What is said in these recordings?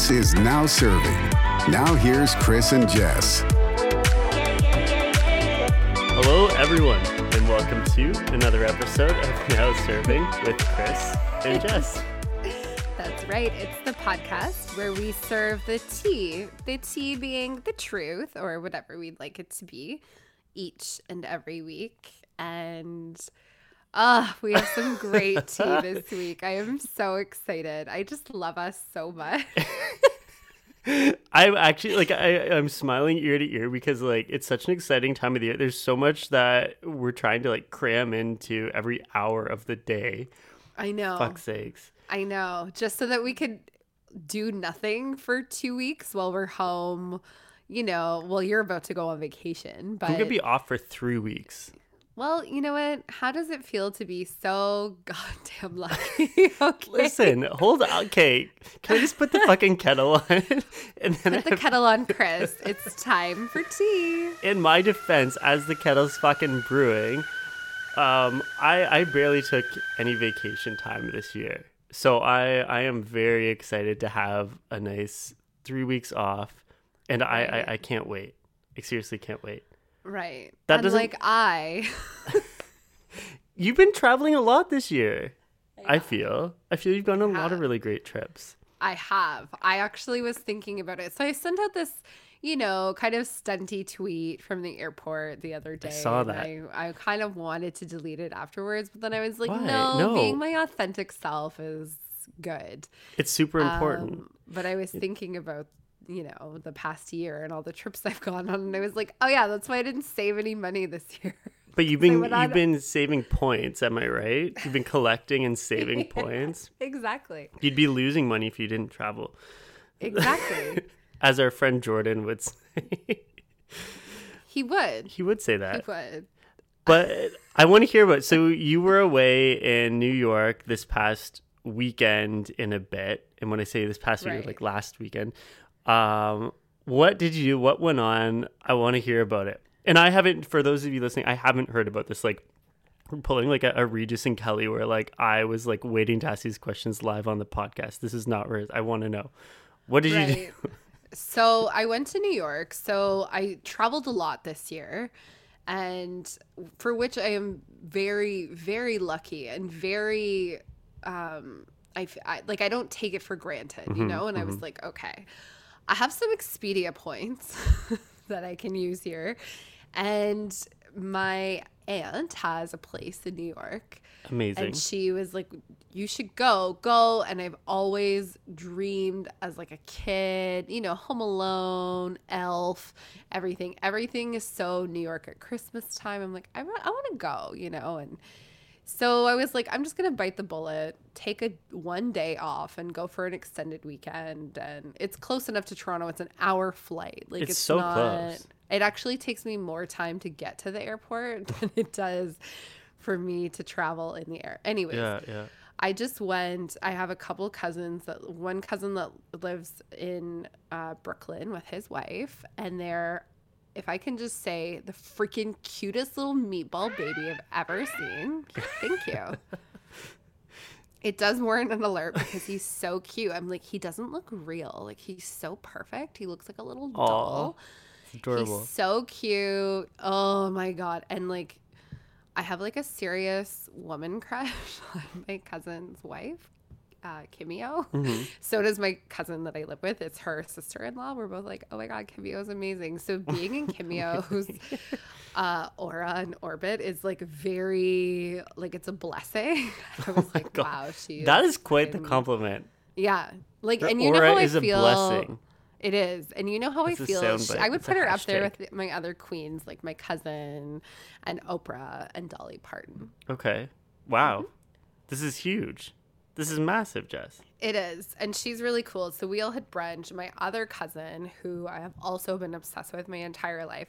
This is Now Serving. Now here's Chris and Jess. Hello, everyone, and welcome to another episode of Now Serving with Chris and Jess. That's right. It's the podcast where we serve the tea, the tea being the truth or whatever we'd like it to be each and every week. And uh, we have some great tea this week. I am so excited. I just love us so much. I'm actually like I, I'm smiling ear to ear because like it's such an exciting time of the year. There's so much that we're trying to like cram into every hour of the day. I know. Fuck's sakes. I know. Just so that we could do nothing for two weeks while we're home. You know, well, you're about to go on vacation, but I'm gonna be off for three weeks. Well, you know what? How does it feel to be so goddamn lucky? okay. Listen, hold on. Okay, can I just put the fucking kettle on? and then Put the have- kettle on, Chris. It's time for tea. in my defense, as the kettle's fucking brewing, um, I I barely took any vacation time this year, so I I am very excited to have a nice three weeks off, and I I, I can't wait. I seriously can't wait. Right. That and doesn't- like I. You've been traveling a lot this year. I feel. I feel you've gone on a lot of really great trips. I have. I actually was thinking about it. So I sent out this, you know, kind of stunty tweet from the airport the other day. I saw that. I, I kind of wanted to delete it afterwards, but then I was like, no, No. being my authentic self is good. It's super important. Um, but I was thinking about, you know, the past year and all the trips I've gone on, and I was like, oh yeah, that's why I didn't save any money this year. but you've been on- you've been saving points. Am I right? You've been collecting and saving points. exactly. You'd be losing money if you didn't travel. Exactly. as our friend Jordan would say. he would. he would say He that. would. But I want to hear about so you were away in New York this past weekend in a bit. And when I say this past weekend, Right. like last weekend, um, what did you do? What went on? I want to hear about it. And I haven't, for those of you listening, I haven't heard about this. Like, pulling like a, a Regis and Kelly, where like I was like waiting to ask these questions live on the podcast. This is not where I want to know. What did you do? So I went to New York. So I traveled a lot this year, and for which I am very, very lucky and very, um, I, I- like I don't take it for granted, Mm-hmm, you know. And I was like, okay, I have some Expedia points that I can use here, and my aunt has a place in New York. Amazing. And she was like, You should go, go. And I've always dreamed as like a kid, you know, Home Alone, Elf, everything. Everything is so New York at Christmas time. I'm like, I want, I want to go, you know, and so I was like, I'm just gonna bite the bullet, take a one day off, and go for an extended weekend. And it's close enough to Toronto; it's an hour flight. Like It's it's, so not, close. It actually takes me more time to get to the airport than it does for me to travel in the air. Anyways, yeah, yeah. I just went. I have a couple cousins that one cousin that lives in uh, Brooklyn with his wife, and they're, if I can just say, the freaking cutest little meatball baby I've ever seen. Thank you. It does warrant an alert because he's so cute. I'm like, he doesn't look real. Like he's so perfect. He looks like a little Aw, doll. Adorable. He's so cute. Oh my god. And like I have like a serious woman crush on my cousin's wife, uh, Kimio. Mm-hmm. So does my cousin that I live with. It's her sister-in-law. We're both like, oh my god, Kimio's amazing. So being in Kimio's uh, aura and orbit is like very like it's a blessing. I was like, God. wow, she. that is quite the compliment. Yeah, like Her and you know how I is feel. blessing. It is. And you know how a I feel. She, I would It's put her up there with my other queens, like my cousin and Oprah and Dolly Parton. Okay. Wow. This is huge. This is massive, Jess. It is. And she's really cool. So we all had brunch. My other cousin, who I have also been obsessed with my entire life.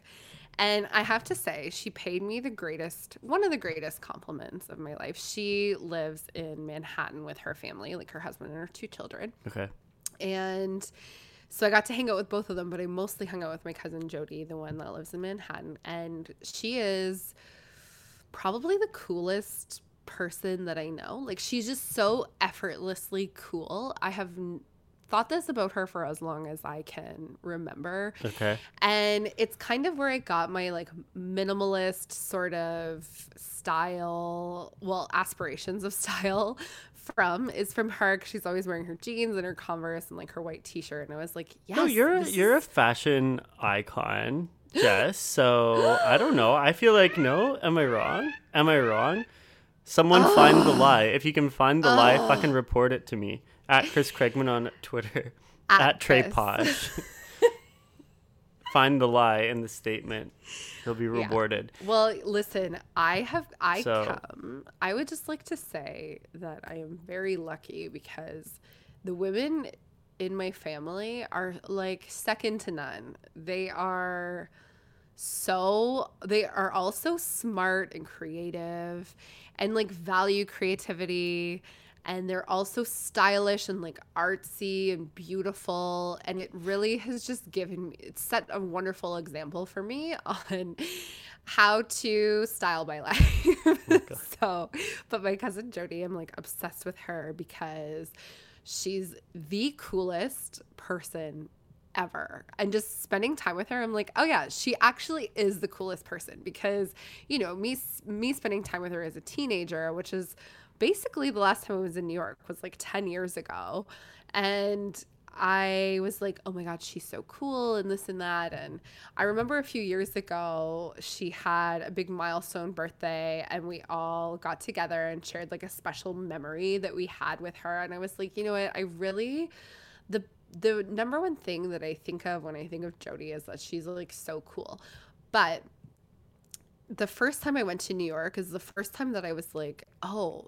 And I have to say, she paid me the greatest, one of the greatest compliments of my life. She lives in Manhattan with her family, like her husband and her two children. Okay. And so I got to hang out with both of them, but I mostly hung out with my cousin Jody, the one that lives in Manhattan. And she is probably the coolest person that I know. Like she's just so effortlessly cool. I have n- thought this about her for as long as I can remember. Okay. And it's kind of where I got my like minimalist sort of style, well, aspirations of style from is from her 'cause she's always wearing her jeans and her Converse and like her white t-shirt and I was like, yes. No, you're you're a fashion icon, Jess. So I don't know. I feel like no. Am I wrong? Am I wrong? Someone find the ah. lie. If you can find the lie, ah. fucking report it to me at Chris Craigman on Twitter At at, Trey Posh. find the lie in the statement. He'll be rewarded. Well, listen, I have I So- come. I would just like to say that I am very lucky because the women in my family are like second to none. They are so they are also smart and creative and like value creativity and they're also stylish and like artsy and beautiful and it really has just given me it's set a wonderful example for me on how to style my life. Oh so but my cousin jody i'm like obsessed with her because she's the coolest person ever. And just spending time with her i'm like oh yeah she actually is the coolest person because you know me me spending time with her as a teenager which is basically the last time i was in new york was like 10 years ago. And i was like oh my god she's so cool and this and that. And i remember a few years ago she had a big milestone birthday and we all got together and shared like a special memory that we had with her. And i was like you know what? I really the the number one thing that I think of when I think of Jody is that she's like so cool. But the first time I went to New York is the first time that I was like, oh,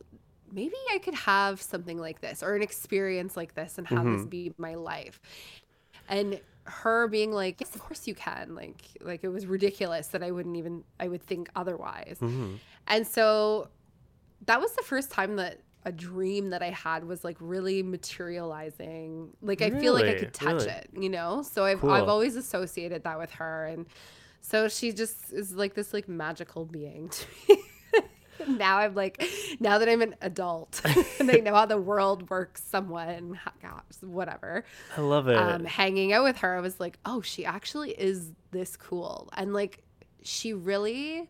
maybe I could have something like this or an experience like this and have this mm-hmm. be my life. And her being like, yes, of course you can. Like, like it was ridiculous that I wouldn't even, I would think otherwise. Mm-hmm. And so that was the first time that a dream that I had was like really materializing. Like I feel like I could touch Really? it, you know? So I've Cool. I've always associated that with her and so she just is like this like magical being to me. now I'm like now that I'm an adult and I know how the world works somewhat and gosh, whatever. I love it. Um, hanging out with her, I was like, oh, she actually is this cool. And like, she really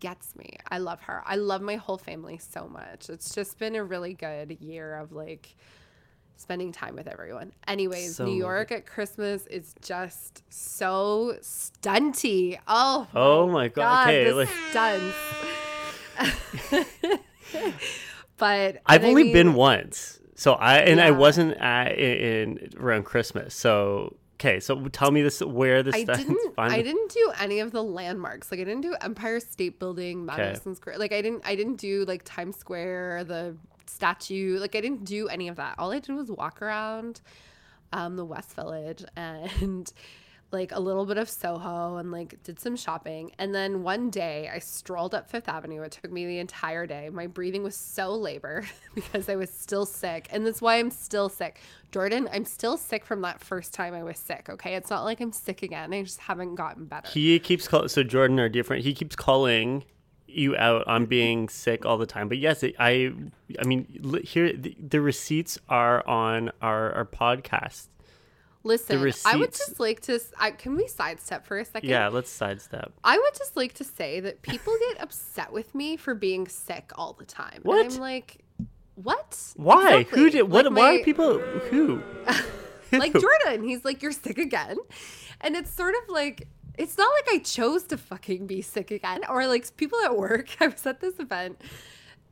gets me. I love her. I love my whole family so much. It's just been a really good year of like spending time with everyone. Anyways, So New York at Christmas is just so stunty. Oh, Oh my God. Okay, the like- stunts. but I've and I only mean- been once. So I and I wasn't at in, in around Christmas. So okay, so tell me this where the I didn't. I didn't do any of the landmarks. Like I didn't do Empire State Building, Madison Square. Like I didn't. I didn't do like Times Square, the statue. Like I didn't do any of that. All I did was walk around um, the West Village and like a little bit of Soho and like did some shopping. And then one day I strolled up Fifth Avenue. It took me the entire day. My breathing was so labored because I was still sick. And that's why I'm still sick. Jordan, I'm still sick from that first time I was sick. Okay. It's not like I'm sick again. I just haven't gotten better. He keeps call so Jordan are different. He keeps calling you out on being sick all the time. But yes, it, I I mean here the, the receipts are on our our podcast. Listen, I would just like to. I, can we sidestep for a second? Yeah, let's sidestep. I would just like to say that people get upset with me for being sick all the time. What? And I'm like, what? Why? Exactly. Who did what Like why are people who? like Jordan. He's like, you're sick again. And it's sort of like, it's not like I chose to fucking be sick again. Or like people at work, I was at this event.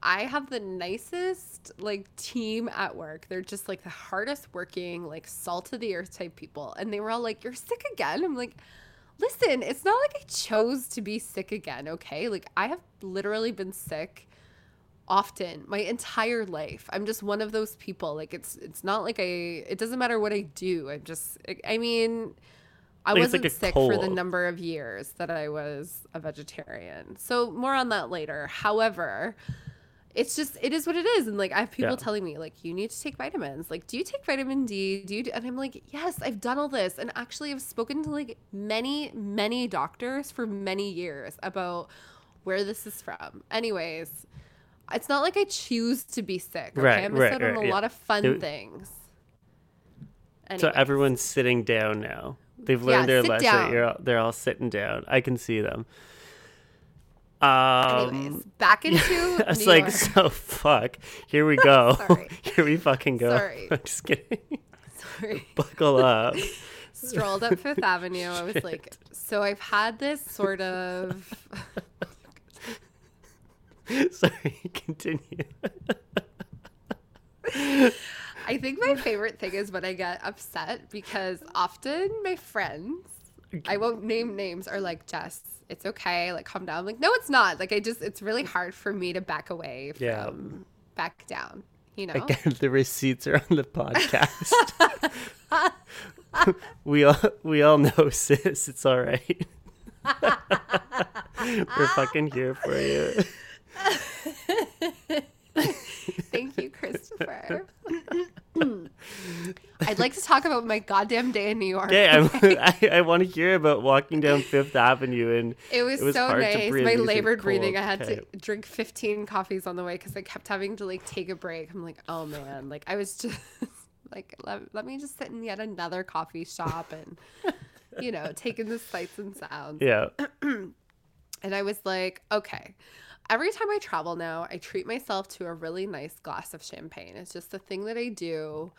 I have the nicest like team at work. They're just like the hardest working, like salt of the earth type people. And they were all like, You're sick again. I'm like, listen, it's not like I chose to be sick again, okay? Like I have literally been sick often my entire life i'm just one of those people like it's it's not like i it doesn't matter what i do i'm just i mean i Like, wasn't like sick for the number of years that i was a vegetarian so more on that later however it's just it is what it is and like i have people Yeah. telling me like you need to take vitamins like do you take vitamin d do you do? and i'm like yes i've done all this and actually i've spoken to like many many doctors for many years about where this is from anyways it's not like i choose to be sick okay Right, i miss right, on right, a yeah. lot of fun It- things So everyone's sitting down now. They've Yeah, learned their lesson. all, they're all sitting down. I can see them. Um, Anyways, back into I was New like, York. so fuck. Here we go. Here we fucking go. Sorry. I'm just kidding. Sorry. Buckle up. Strolled up Fifth Avenue. I was like, so I've had this sort of. Sorry, continue. I think my favorite thing is when I get upset because often my friends, I won't name names, are like, Jess, it's okay. Like, calm down. I'm like, no, it's not. Like, I just, it's really hard for me to back away from Yeah. back down, you know? Again, the receipts are on the podcast. we all we all know, sis. It's all right. We're fucking here for you. Thank you, Christopher. I'd like to talk about my goddamn day in New York. Okay, I'm, I I want to hear about walking down Fifth Avenue and It was, It was so hard nice. My labored breathing. I had Okay. to drink 15 coffees on the way because I kept having to like take a break. I'm like, oh man, like I was just like, let, let me just sit in yet another coffee shop and you know taking the sights and sounds. yeah, And I was like, okay. Every time I travel now, I treat myself to a really nice glass of champagne. It's just a thing that I do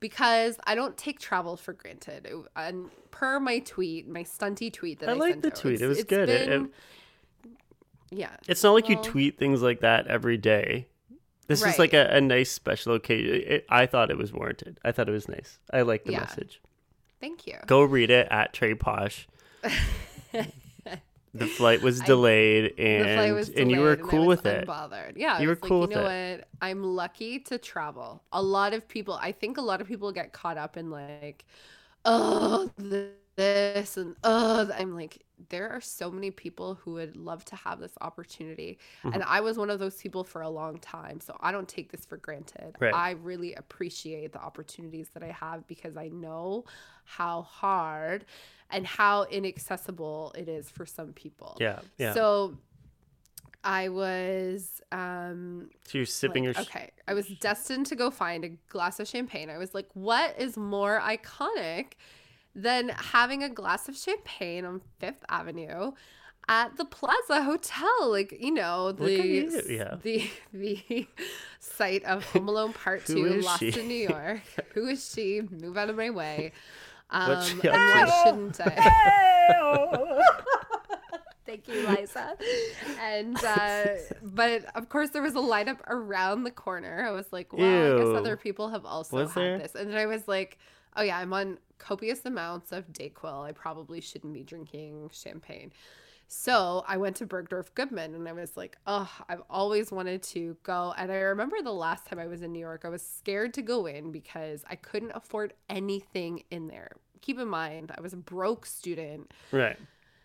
because I don't take travel for granted. It- And per my tweet, my stunty tweet that I sent, I, like the out, tweet. It was good. It- been- yeah. it's not like you tweet things like that every day. This is like a, a nice special occasion. It, I thought it was warranted. I thought it was nice. I like the Yeah. message. Thank you. Go read it at Trey Posh. the flight was delayed, and the flight was and you were delayed I cool with it. Unbothered. Yeah, You I were was like, cool you with know what? I'm lucky to travel. A lot of people, I think, a lot of people get caught up in like, oh, this and oh, I'm like, there are so many people who would love to have this opportunity, Mm-hmm. and I was one of those people for a long time. So I don't take this for granted. Right. I really appreciate the opportunities that I have because I know how hard and how inaccessible it is for some people. Yeah, yeah. So, So I was um you're sipping like, your. Sh- okay. I was destined to go find a glass of champagne. I was like, what is more iconic than having a glass of champagne on Fifth Avenue? At the Plaza Hotel, like you know, the you, yeah. the the site of Home Alone Part Two, Lost she? in New York. Who is she? Move out of my way. Um, she and why to? shouldn't I? Thank you, Liza. And uh, but of course there was a lineup around the corner. I was like, well, I guess other people have also Was had there? this. And then I was like, oh yeah, I'm on copious amounts of Dayquil. I probably shouldn't be drinking champagne. So I went to Bergdorf Goodman and I was like, oh, I've always wanted to go. And I remember the last time I was in New York, I was scared to go in because I couldn't afford anything in there. Keep in mind, I was a broke student right.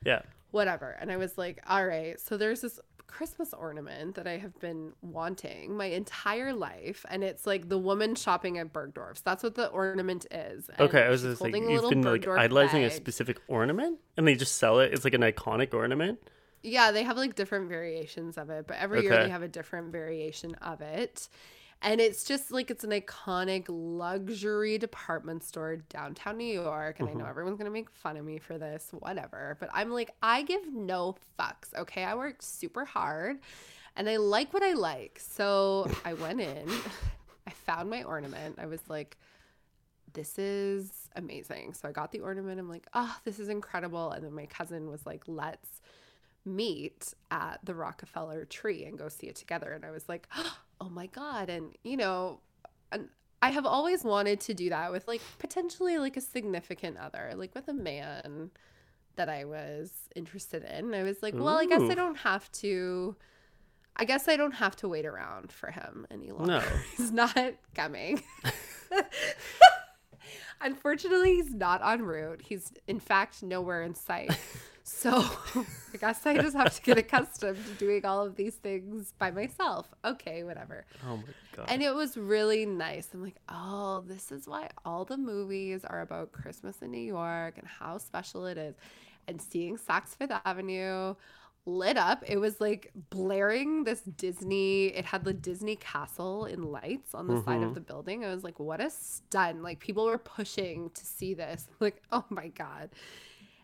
Yeah. whatever. And I was like, all right. So there's this Christmas ornament that I have been wanting my entire life. And it's like the woman shopping at Bergdorf's. That's what the ornament is. And Okay, I was just like, you've been like Bergdorf idolizing a specific ornament, and they just sell it. It's like an iconic ornament. Yeah, they have like different variations of it, but every year they have a different variation of it. And it's just like it's an iconic luxury department store downtown New York. And I know mm-hmm. everyone's going to make fun of me for this, whatever. But I'm like, I give no fucks. Okay. I work super hard and I like what I like. So I went in, I found my ornament. I was like, this is amazing. So I got the ornament. I'm like, oh, this is incredible. And then my cousin was like, let's meet at the Rockefeller tree and go see it together. And I was like, oh Oh my God. And, you know, and I have always wanted to do that with like potentially like a significant other, like with a man that I was interested in. I was like, well, I guess I don't have to. I guess I don't have to wait around for him any longer. No. He's not coming. Unfortunately, he's not en route. He's, in fact, nowhere in sight. So I guess I just have to get accustomed to doing all of these things by myself. Okay, whatever. Oh my god. And it was really nice. I'm like, oh, this is why all the movies are about Christmas in New York and how special it is. And seeing Saks Fifth Avenue lit up. It was like blaring this Disney. It had the Disney castle in lights on the side Mm-hmm. of the building. I was like, what a stun. Like people were pushing to see this. Like, oh my God.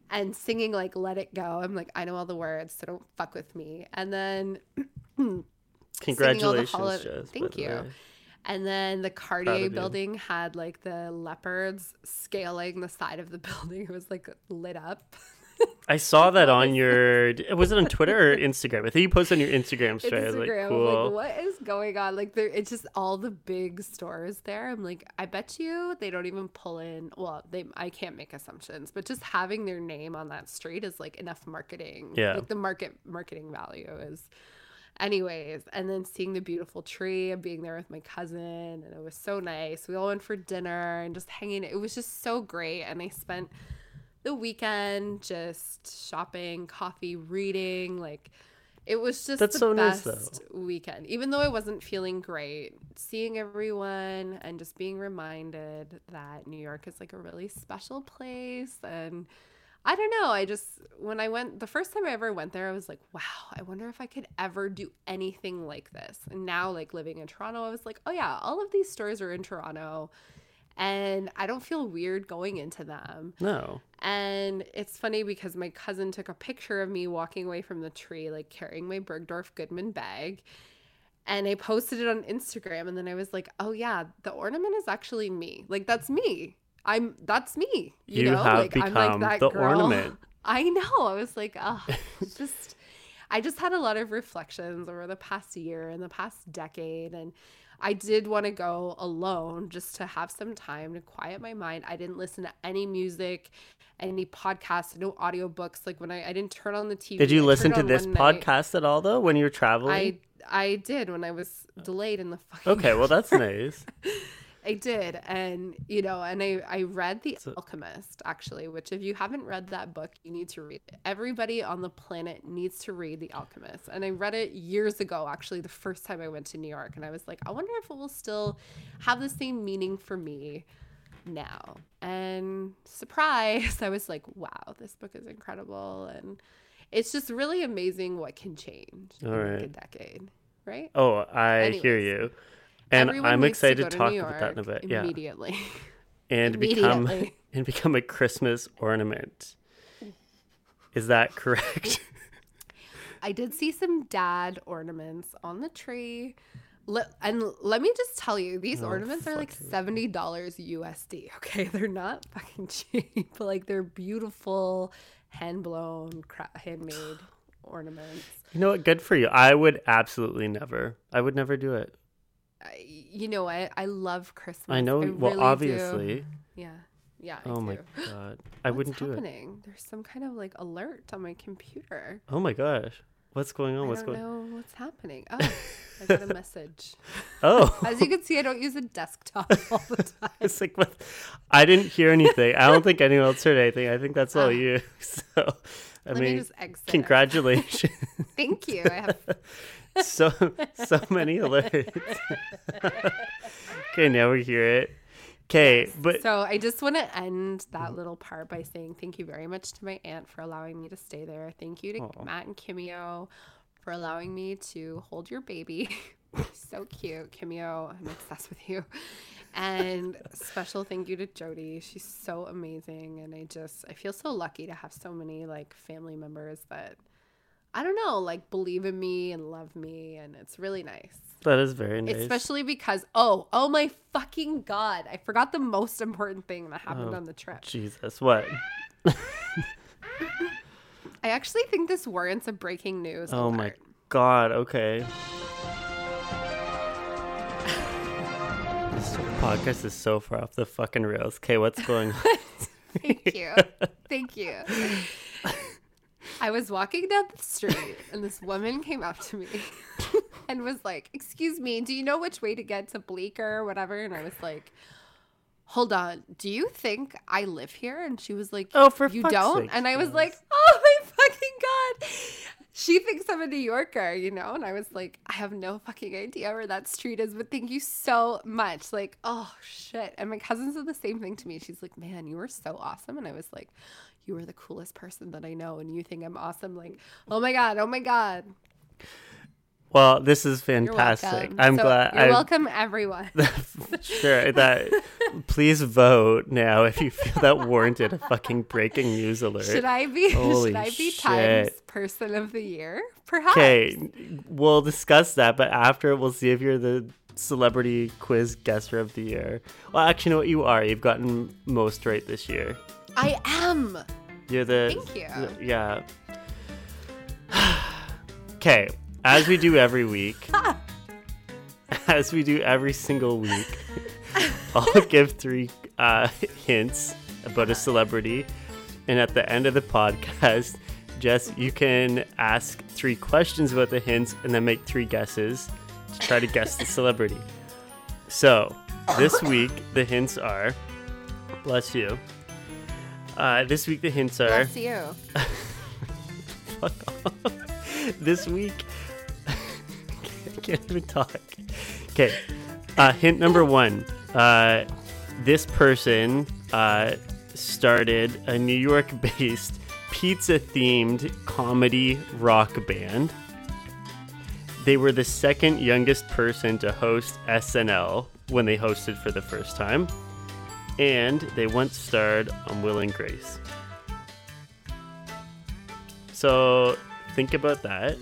And singing like Let It Go. I'm like, I know all the words, so don't fuck with me. And then Congratulations, holi- Jess. Thank you. and then the Cartier building had like the leopards scaling the side of the building. It was like lit up. I saw that on your. Was it on Twitter or Instagram? I think you posted on your Instagram story. I was like, Instagram. Cool. Like, what is going on? Like, there, it's just all the big stores there. I'm like, I bet you they don't even pull in. Well, they, I can't make assumptions, but just having their name on that street is like enough marketing. Yeah. Like the market marketing value is. Anyways, and then seeing the beautiful tree and being there with my cousin, and it was so nice. We all went for dinner and just hanging. It was just so great, and I spent the weekend just shopping, coffee, reading. Like it was just That's the so nice, best weekend. Even though I wasn't feeling great, seeing everyone and just being reminded that New York is like a really special place and I don't know. I just when I went the first time I ever went there, I was like, wow, I wonder if I could ever do anything like this. And now like living in Toronto, I was like, oh yeah, all of these stores are in Toronto and I don't feel weird going into them. No. And it's funny because my cousin took a picture of me walking away from the tree, like carrying my Bergdorf Goodman bag. And I posted it on Instagram. And then I was like, oh, yeah, the ornament is actually me. Like, that's me. I'm, that's me. You, You know, have like, become the ornament. I know. I was like, oh, just, I just had a lot of reflections over the past year and the past decade. And I did want to go alone just to have some time to quiet my mind. I didn't listen to any music, any podcasts, no audiobooks. Like when I, I didn't turn on the TV. Did you I listen to this one night. podcast at all though when you were traveling? I I did when I was delayed in the fucking okay, well that's nice. I did. And, you know, and I, I read The Alchemist, actually, which if you haven't read that book, you need to read it. Everybody on the planet needs to read The Alchemist. And I read it years ago, actually, the first time I went to New York. And I was like, I wonder if it will still have the same meaning for me now. And surprise, I was like, wow, this book is incredible. And it's just really amazing what can change in All like a decade, right? Oh, I hear you. And Everyone I'm excited go to talk New about that in a bit. Yeah. Immediately. And become and become a Christmas ornament. Is that correct? I did see some dad ornaments on the tree. And let me just tell you, these Oh, ornaments are like $70 USD. Okay. They're not fucking cheap. But like they're beautiful, hand blown, cra- handmade ornaments. you know what? Good for you. I would absolutely never. I would never do it. I, you know, I, I love Christmas. I know. well, really do. obviously. Yeah. Yeah. I Oh my do. god. I What's wouldn't do it. There's some kind of like alert on my computer. Oh my gosh. What's going on? I What's don't going? know what's happening. Oh, I got a message. Oh. As you can see, I don't use a desktop all the time. It's like what? I didn't hear anything. I don't think anyone else heard anything. I think that's all Ah. you. So, I me mean, exit. congratulations. Thank you. I have so so many alerts. okay, now we hear it. Okay, but so I just want to end that little part by saying thank you very much to my aunt for allowing me to stay there. Thank you to Aw. Matt and Kimio for allowing me to hold your baby. so cute, Kimio. I'm obsessed with you. And special thank you to Jody. She's so amazing, and I just I feel so lucky to have so many like family members that I don't know, like believe in me and love me, and it's really nice. that is very nice. Especially because oh, oh my fucking god, I forgot the most important thing that happened Oh, on the trip. Jesus, what? I actually think this warrants a breaking news. Oh my god. Okay. This podcast is so far off the fucking rails. Okay, what's going on? Thank you. Thank you. I was walking down the street and this woman came up to me and was like, Excuse me, do you know which way to get to Bleecker or whatever? And I was like, Hold on, do you think I live here? And she was like, Oh, for you fuck's don't? sake, and I was yes. like, Oh my fucking God. She thinks I'm a New Yorker, you know? And I was like, I have no fucking idea where that street is, but thank you so much. Like, oh shit. And my cousin said the same thing to me. She's like, Man, you were so awesome. And I was like, you are the coolest person that I know and you think I'm awesome. Like, oh my God, oh my God. Well, this is fantastic. I'm So, glad. You're I, welcome, everyone. sure that. please vote now if you feel that warranted a fucking breaking news alert. should I be Holy should I be Times shit. Person of the Year? Perhaps. Okay, we'll discuss that, but after we'll see if you're the celebrity quiz guesser of the year. Well, actually, you know what you are. You've gotten most right this year. I am. You're the. Thank you. Yeah. Okay, as we do every week, as we do every single week, I'll give three uh, hints about a celebrity, and at the end of the podcast, Jess, you can ask three questions about the hints and then make three guesses to try to guess the celebrity. So, this week the hints are, bless you. Uh, this week the hints are. Bless you. Fuck off. this week, I can't even talk. Okay, uh, hint number one. Uh, this person uh, started a New York-based pizza-themed comedy rock band. They were the second youngest person to host SNL when they hosted for the first time, and they once starred on Will and Grace. So think about that.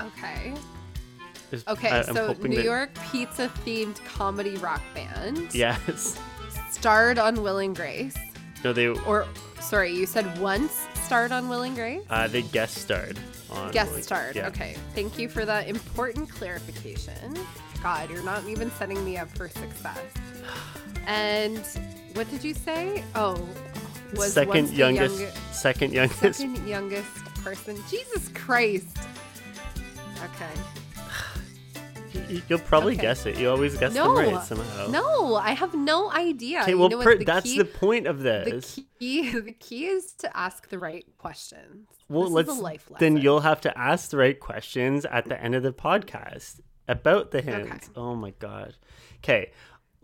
Okay. There's- Okay, I- so New that- York pizza themed comedy rock band Yes. starred on Will and Grace. No, they Or sorry, you said once starred on Will and Grace? uh, they guest starred on. Guest starred. yeah. Okay. Thank you for that important clarification. God, you're not even setting me up for success. And what did you say? Oh, was second youngest, younge- second youngest. second youngest person. Jesus Christ. Okay. You'll probably Okay. guess it. You always guess No. them right somehow. No, I have no idea. Okay, You well, know what? per- The that's key- the point of this. the key the key is to ask the right questions. well, this let's is a life lesson. then you'll have to ask the right questions at the end of the podcast about the hints. Okay. Oh my god. Okay,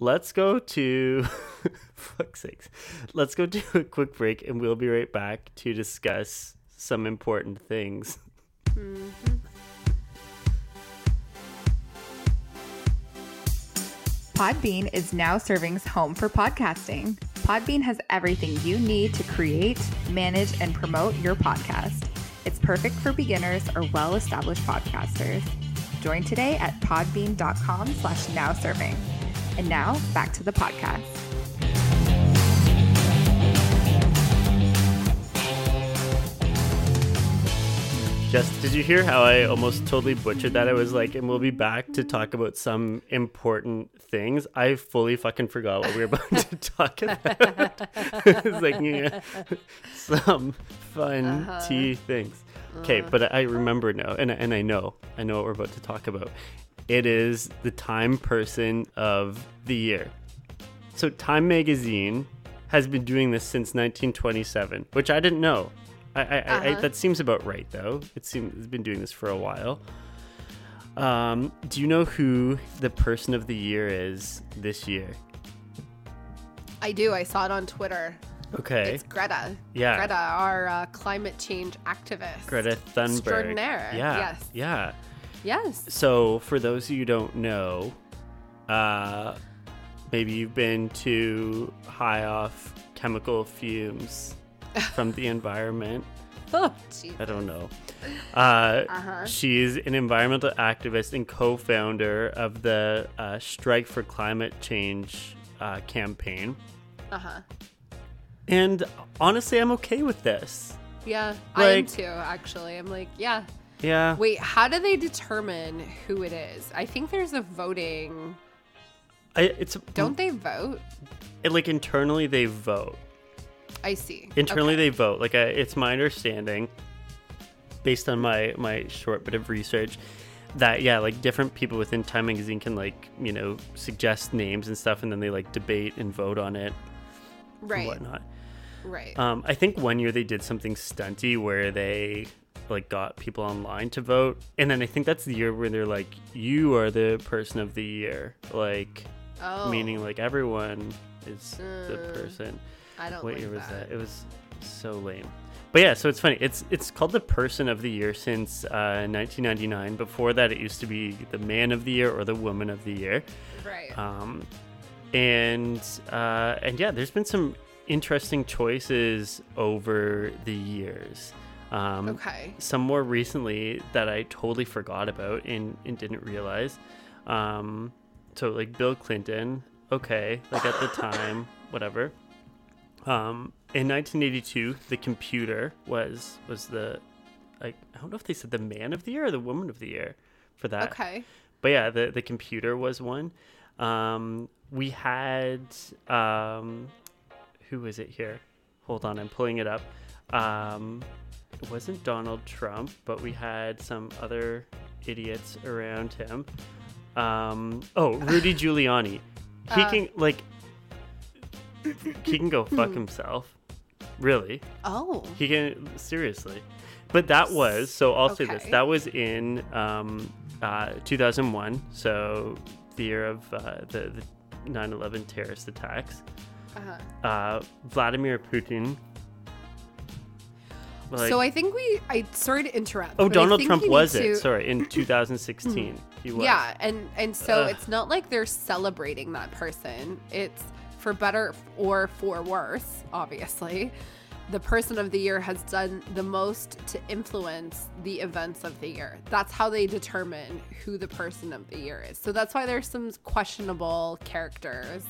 let's go to fuck's sakes. Let's go to a quick break, and we'll be right back to discuss some important things. Mm-hmm. Podbean is now Serving's home for podcasting. Podbean has everything you need to create, manage, and promote your podcast. It's perfect for beginners or well-established podcasters. Join today at podbean.com slash now serving. And now back to the podcast. Just did you hear how I almost totally butchered that? I was like, and we'll be back to talk about some important things. I fully fucking forgot what we were about to talk about. it's like yeah, some fun Uh-huh. tea things. Okay, but I remember now, and and I know, I know what we're about to talk about. It is the Time Person of the Year. So Time Magazine has been doing this since 1927, which I didn't know. I, I, I, Uh-huh. that seems about right, though. It seems it's been doing this for a while. Um, do you know who the Person of the Year is this year? I do. I saw it on Twitter. Okay, It's Greta. Yeah. Greta, our uh, climate change activist. Greta Thunberg. Extraordinaire. Yeah, Yes. yeah. Yes. So, for those of you who don't know, uh, maybe you've been too high off chemical fumes from the environment. Oh. I don't know. Uh, Uh-huh. She's an environmental activist and co founder of the uh, Strike for Climate Change uh, campaign. Uh huh. And honestly, I'm okay with this. Yeah, I am Like- too. Actually, I'm like, yeah. Yeah. Wait, how do they determine who it is? I think there's a voting. I, it's Don't they vote? it, like internally they vote. I see. Internally Okay. they vote. Like I, it's my understanding, based on my my short bit of research, that yeah, like different people within Time Magazine can like you know suggest names and stuff, and then they like debate and vote on it and right, whatnot. right. Um, I think one year they did something stunty where they like got people online to vote, and then I think that's the year where they're like, "You are the person of the year," like oh, meaning like everyone is the Uh, person. I don't What like year was that. that? It was so lame. But yeah, so it's funny. It's it's called the Person of the Year since uh, 1999. Before that, it used to be the Man of the Year or the Woman of the Year. Right. Um, and uh, and yeah, there's been some interesting choices over the years. Um, okay. Some more recently that I totally forgot about and, and didn't realize. Um, so like Bill Clinton, okay, like at the time, whatever. Um, in 1982, the computer was was the like I don't know if they said the man of the year or the woman of the year for that. Okay. But yeah, the the computer was one. Um, we had um, who is it here? Hold on, I'm pulling it up. Um, wasn't Donald Trump, but we had some other idiots around him. Um, oh, Rudy Giuliani. He Uh. can like he can go fuck himself. Really? Oh. He can seriously. But that was so. I'll say this. That was in um, uh, 2001. So the year of uh, the, the 9/11 terrorist attacks. Uh-huh. Uh, Vladimir Putin. Like, so I think we. I sorry to interrupt. oh, Donald Trump was to- it? Sorry, in 2016 he was. Yeah, and and so Ugh. it's not like they're celebrating that person. It's for better or for worse, obviously. The person of the year has done the most to influence the events of the year. That's how they determine who the person of the year is. So that's why there's some questionable characters.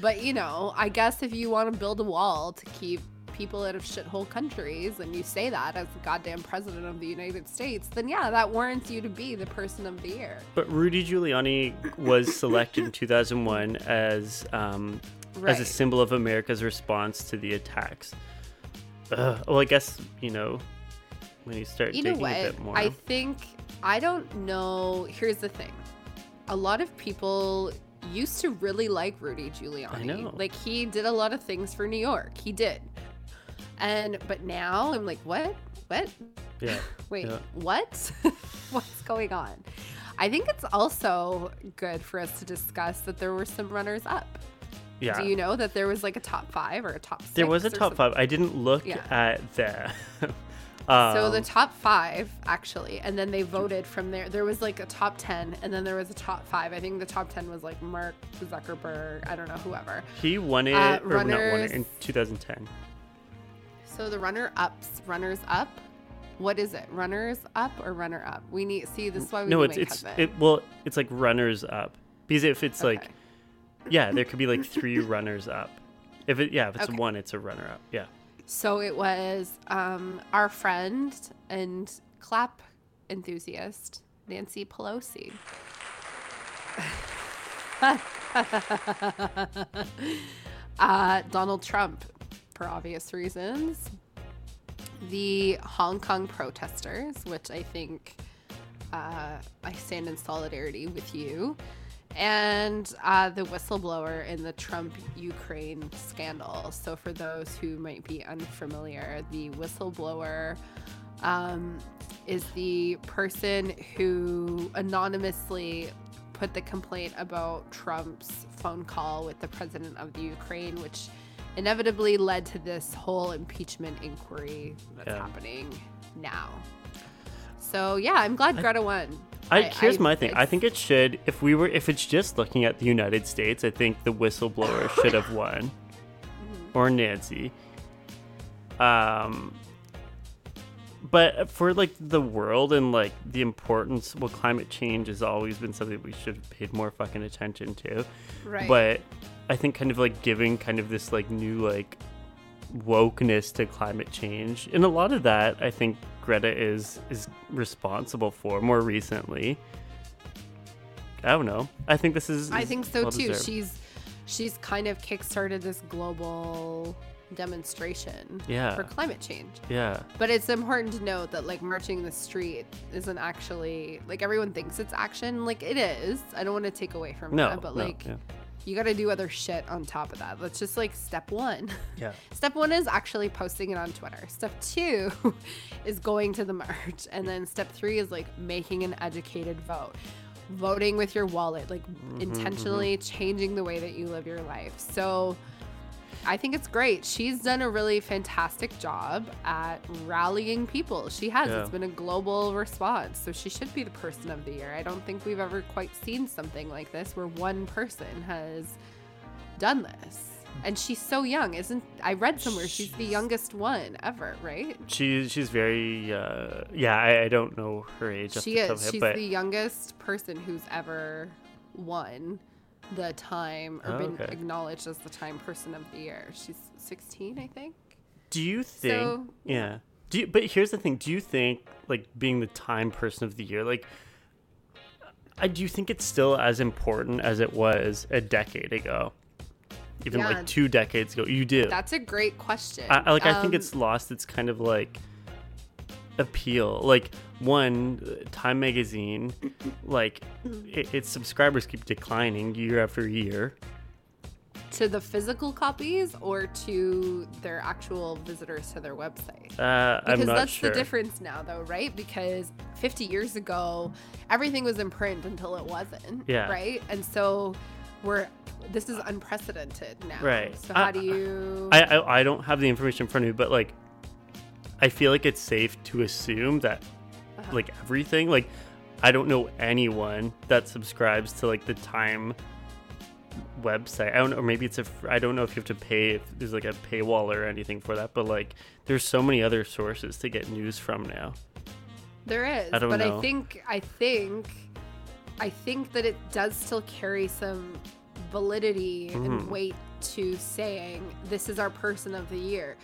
But you know, I guess if you want to build a wall to keep people out of shithole countries and you say that as the goddamn president of the United States, then yeah, that warrants you to be the person of the year. But Rudy Giuliani was selected in 2001 as um, as a symbol of America's response to the attacks. Ugh. Well, I guess you know when you start You know digging a what? bit more. I think I don't know. Here's the thing. A lot of people used to really like Rudy Giuliani. I know. Like he did a lot of things for New York. He did. And but now I'm like, what? What? yeah. Wait, Yeah. what? What's going on? I think it's also good for us to discuss that there were some runners up. Yeah. Do you know that there was like a top five or a top six? there was a top something? five. I didn't look Yeah. at that. So the Um, top five, actually, and then they voted from there. There was like a top 10, and then there was a top five. I think the top 10 was like Mark Zuckerberg, I don't know, whoever. he won it, uh, or not won runners- it in 2010. So the runner ups, runners up. What is it? Runners up or runner up? We need, see, this is why we No, it's it's it. Well, it's like runners up because if it's like, yeah, there could be like three runners up. If it yeah, if it's Okay. one, it's a runner up. Yeah. So it was um, our friend and clap enthusiast, Nancy Pelosi. uh, Donald Trump, for obvious reasons. The Hong Kong protesters, which I think uh, I stand in solidarity with you. And uh, the whistleblower in the Trump Ukraine scandal. So, for those who might be unfamiliar, the whistleblower um, is the person who anonymously put the complaint about Trump's phone call with the president of the Ukraine, which inevitably led to this whole impeachment inquiry that's Yeah. happening now. So yeah, I'm glad Greta won. I, here's I- my thing. I think it should. If we were, if it's just looking at the United States, I think the whistleblower should have won, Mm-hmm. or Nancy. Um, but for like the world and like the importance, well, climate change has always been something we should have paid more fucking attention to. Right. But I think kind of like giving kind of this like new like wokeness to climate change, and a lot of that I think Greta is is responsible for more recently. I don't know. I think this is. I think so too. well-deserved. She's she's kind of kickstarted this global demonstration Yeah. for climate change. yeah. But it's important to note that like marching the street isn't actually like everyone thinks it's action. Like it is. I don't want to take away from No, that, but no, like yeah. You got to do other shit on top of that. That's just like step one. Yeah. Step one is actually posting it on Twitter. Step two is going to the march. And then step three is like making an educated vote. Voting with your wallet, like Mm-hmm, intentionally changing the way that you live your life. So I think it's great. She's done a really fantastic job at rallying people. She has. Yeah. It's been a global response. So she should be the person of the year. I don't think we've ever quite seen something like this where one person has done this. And she's so young, isn't I read somewhere she's the youngest one ever, right? She she's very uh, yeah. I, I don't know her age. She is. head, She's but the youngest person who's ever won the time or Oh, been okay. acknowledged as the time person of the year. She's 16, I think. do you think? So- yeah. Do you, but here's the thing. Do you think like being the time person of the year, like, I do you think it's still as important as it was a decade ago, even Yeah. like two decades ago? You do. That's a great question. I, like I think Um, it's lost its kind of like appeal. Like one uh, Time magazine, like it, its subscribers keep declining year after year. to the physical copies or to their actual visitors to their website. Uh, I'm Because not that's sure. the difference now, though, right? Because 50 years ago, everything was in print until it wasn't. Yeah. Right. And so we're this is unprecedented now. Right. So how I- do you? I, I I don't have the information in front of me, but like, I feel like it's safe to assume that Uh-huh. like everything, like, I don't know anyone that subscribes to like the Time website. I don't know, or maybe it's a. I don't know if you have to pay if there's like a paywall or anything for that, but like, there's so many other sources to get news from now. There is, I don't but know. I think I think I think that it does still carry some validity Mhm. and weight to saying this is our person of the year.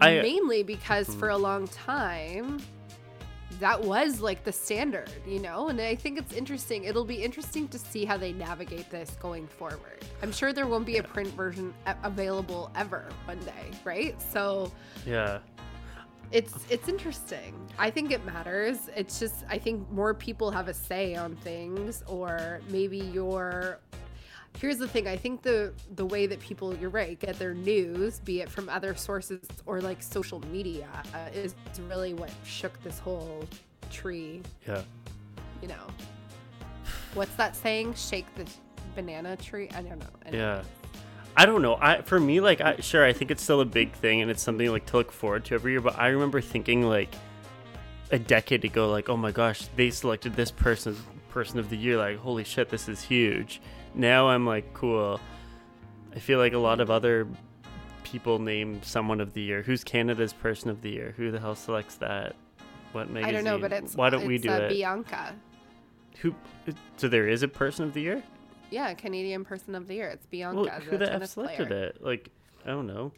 I- mm-hmm. Mainly because for a long time that was like the standard, you know? And I think it's interesting. It'll be interesting to see how they navigate this going forward. I'm sure there won't be a print version available ever one day, right? So Yeah. it's it's interesting. I think it matters. It's just I think more people have a say on things or maybe your Here's the thing. I think the the way that people, you're right, get their news, be it from other sources or like social media, uh, is really what shook this whole tree. Yeah. You know, what's that saying? Shake the banana tree. I don't know. Anyway. Yeah. I don't know. I for me like I sure I think it's still a big thing and it's something like to look forward to every year, but I remember thinking like a decade ago like, "Oh my gosh, they selected this person person of the year like, holy shit, this is huge." Now I'm like, "Cool." I feel like a lot of other people name someone of the year. Who's Canada's person of the year? Who the hell selects that? What magazine? I don't know, but it's Why don't we do uh, it? Bianca. Who so there is a person of the year? Yeah, Canadian Person of the Year. It's Bianca. Well, who the F selected player. it? Like, I don't know.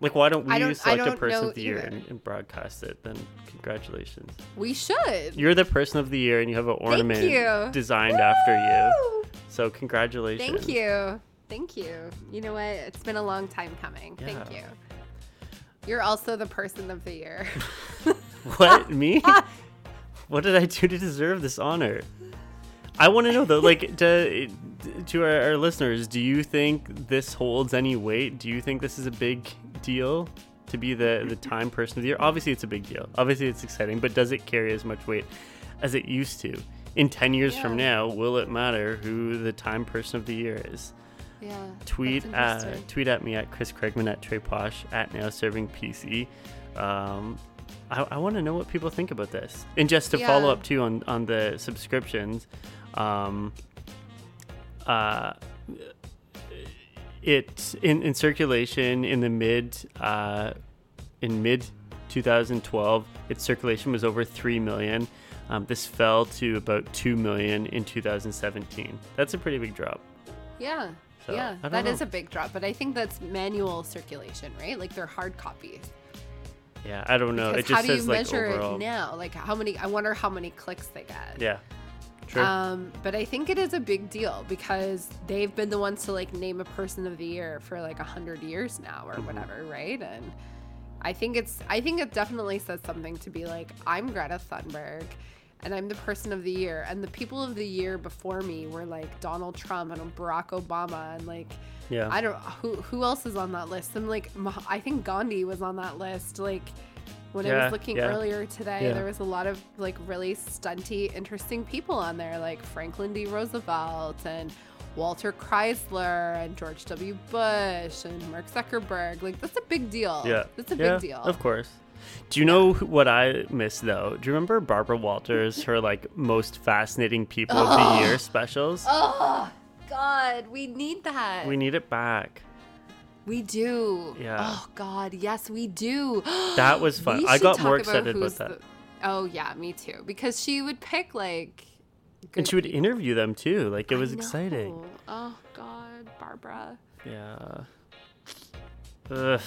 Like, why don't we I don't- select a don't person of the year and, and broadcast it? Then, congratulations. We should. You're the person of the year, and you have an ornament designed after you. So, congratulations. Thank you. Thank you. You know what? It's been a long time coming. Thank you. You're also the person of the year. What me? what did I do to deserve this honor? I want to know though, like to to our, our listeners, do you think this holds any weight? Do you think this is a big deal to be the the time person of the year? Obviously, it's a big deal. Obviously, it's exciting, but does it carry as much weight as it used to? In ten years from now, will it matter who the time person of the year is? yeah. tweet uh, tweet at me at Chris Craigman at Trey Posh at Now Serving PC. Um, I, I want to know what people think about this. And just to follow up too on on the subscriptions, um, uh, it in, in circulation in the mid uh, in mid 2012, its circulation was over three million. Um, this fell to about two million in 2017. That's a pretty big drop. Yeah. So, yeah. That is a big drop, but I think that's manual circulation, right? Like they're hard copies. Yeah, I don't know. Because It just how do you says measure overall. it now? Like how many? I wonder how many clicks they get. Yeah, Um, but I think it is a big deal because they've been the ones to like name a person of the year for like a hundred years now Mm-hmm. or whatever, right? And I think it's I think it definitely says something to be like, I'm Greta Thunberg and I'm the person of the year. And the people of the year before me were like Donald Trump and Barack Obama and like yeah, I don't who who else is on that list. I'm like I think Gandhi was on that list. Like when I was looking yeah. earlier today, Yeah. there was a lot of like really stunty, interesting people on there, like Franklin D. Roosevelt and Walter Chrysler and George W. Bush and Mark Zuckerberg. Like that's a big deal. Yeah. That's a Yeah, big deal. Of course. Do you know what I missed though? Do you remember Barbara Walters, her like most fascinating people of the year specials? Oh God, we need that. We need it back. We do. Yeah. Oh God, yes, we do. That was fun. We I got more excited about who's that. the- oh yeah, me too. Because she would pick like. And she would people. interview them too. Like it was exciting. Oh God, Barbara. Yeah. Ugh.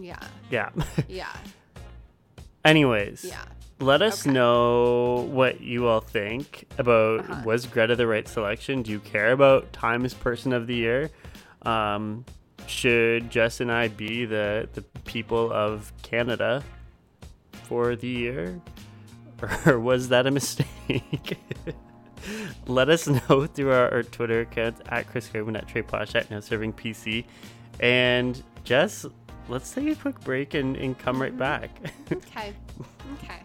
Yeah, Yeah. yeah, Anyways. yeah. Let us Okay. know what you all think about Uh-huh. was Greta the right selection? Do you care about Times Person of the Year? Um, should Jess and I be the the people of Canada for the year, or was that a mistake? Let us know through our, our Twitter accounts at Chris Gerben at Trey Posh at Now Serving PC, and Jess. Let's take a quick break and, and come right mm-hmm. back. Okay, okay.